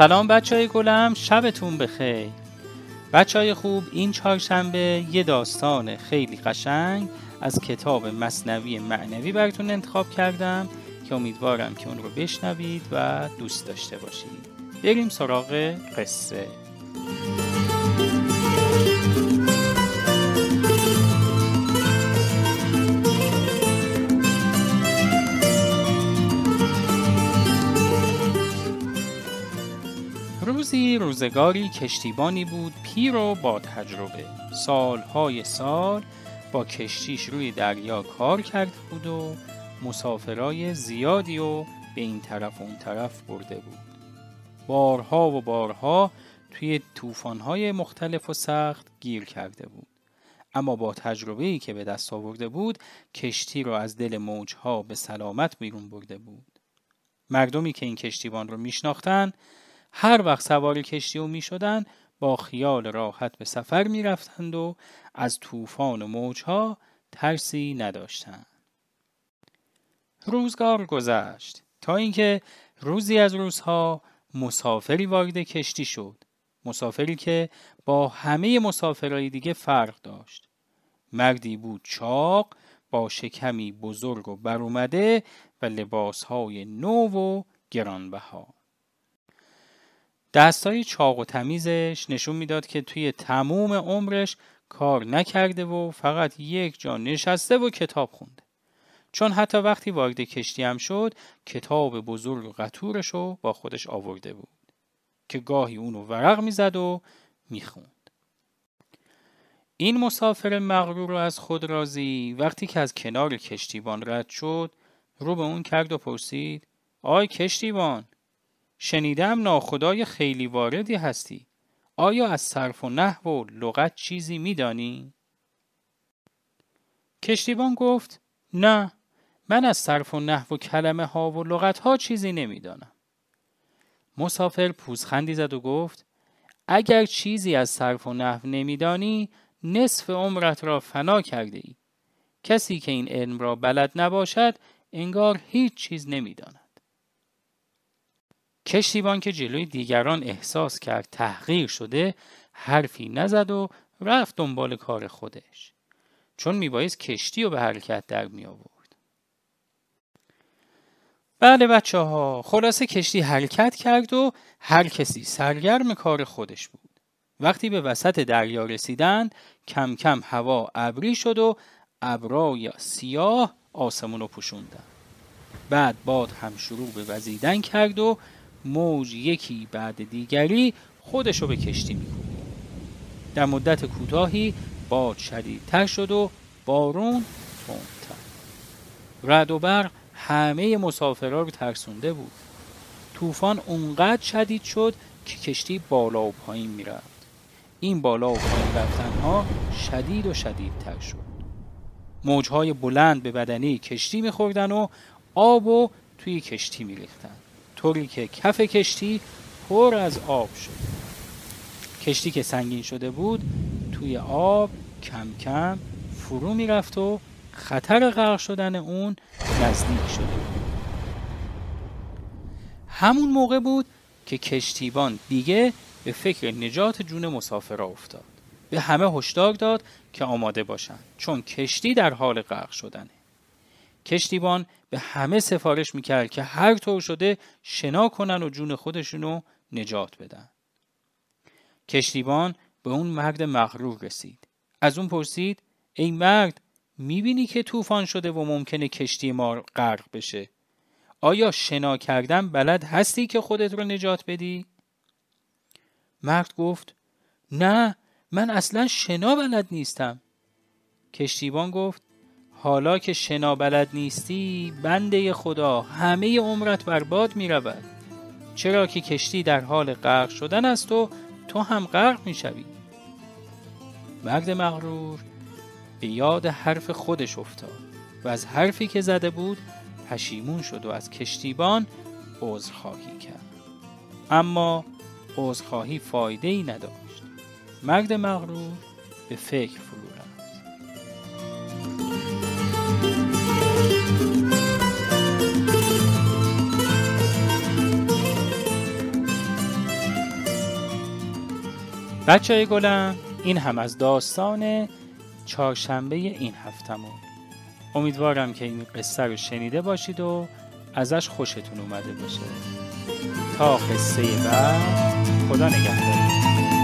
سلام بچه های گلم شبتون بخیر. بچه های خوب این چهارشنبه یه داستان خیلی قشنگ از کتاب مصنوی معنوی براتون انتخاب کردم که امیدوارم که اون رو بشنوید و دوست داشته باشید. بریم سراغ قصه. روزگاری کشتیبانی بود پیر و با تجربه. سالهای سال با کشتیش روی دریا کار کرده بود و مسافرای زیادی و به این طرف و اون طرف برده بود. بارها و بارها توی طوفان‌های مختلف و سخت گیر کرده بود. اما با تجربه ای که به دست آورده بود کشتی را از دل موجها به سلامت بیرون برده بود. مردمی که این کشتیبان رو میشناختن هر وقت سوار کشتی و می شدن با خیال راحت به سفر می رفتند و از طوفان و موجها ترسی نداشتند. روزگار گذشت تا اینکه روزی از روزها مسافری وارد کشتی شد. مسافری که با همه مسافرهای دیگه فرق داشت. مردی بود چاق با شکمی بزرگ و برومده و لباسهای نو و گرانبها. دستای چاق و تمیزش نشون می‌داد که توی تموم عمرش کار نکرده و فقط یک جا نشسته و کتاب خونده. چون حتی وقتی وارد کشتی هم شد کتاب بزرگ و قطورش رو با خودش آورده بود که گاهی اونو ورق می‌زد و می‌خوند. این مسافر مغرور از خود راضی وقتی که از کنار کشتیبان رد شد رو به اون کرد و پرسید آی کشتیبان شنیدم ناخدای خیلی واردی هستی. آیا از صرف و نحو و لغت چیزی میدانی؟ کشتیبان گفت نه من از صرف و نحو و کلمه ها و لغت ها چیزی نمی‌دانم. مسافر پوزخندی زد و گفت اگر چیزی از صرف و نحو نمیدانی نصف عمرت را فنا کرده ای. کسی که این علم را بلد نباشد انگار هیچ چیز نمی‌داند. کشتیبان که جلوی دیگران احساس کرد تحقیر شده حرفی نزد و رفت دنبال کار خودش چون میبایست کشتی رو به حرکت در می آورد. بله بچه ها خلاصه کشتی حرکت کرد و هر کسی سرگرم کار خودش بود. وقتی به وسط دریا رسیدند کم کم هوا ابری شد و ابرای سیاه آسمون رو پوشوندن. بعد باد هم شروع به وزیدن کرد و موج یکی بعد دیگری خودشو به کشتی میکوبید در مدت کوتاهی باد شدیدتر شد و بارون تندتر. رد و برق همه مسافرها رو ترسونده بود. طوفان اونقدر شدید شد که کشتی بالا و پایین می‌رفت. این بالا و پایین رفتنها شدید و شدیدتر شد. موجهای بلند به بدنه کشتی میخوردن و آب و توی کشتی میریختن. طوری که کف کشتی پر از آب شد. کشتی که سنگین شده بود توی آب کم کم فرو می‌رفت و خطر غرق شدن اون نزدیک شده بود. همون موقع بود که کشتیبان دیگه به فکر نجات جون مسافرها افتاد. به همه هشدار داد که آماده باشن چون کشتی در حال غرق شدنه. کشتیبان به همه سفارش می‌کرد که هر طور شده شنا کنن و جون خودشونو نجات بدن. کشتیبان به اون مرد مغرور رسید. از اون پرسید ای مرد می‌بینی که طوفان شده و ممکنه کشتی ما غرق بشه. آیا شنا کردن بلد هستی که خودت رو نجات بدی؟ مرد گفت نه من اصلا شنا بلد نیستم. کشتیبان گفت حالا که شنا بلد نیستی بنده خدا همه عمرت برباد می رود چرا که کشتی در حال غرق شدن است و تو هم غرق می شوی مرد مغرور به یاد حرف خودش افتاد و از حرفی که زده بود پشیمون شد و از کشتیبان عذرخواهی کرد. اما عذرخواهی فایده ای نداشت. مرد مغرور به فکر فرو بچه های گلم این هم از داستان چهارشنبه این هفتمون امیدوارم که این قصه رو شنیده باشید و ازش خوشتون اومده باشه. تا قصه بعد خدا نگهدار.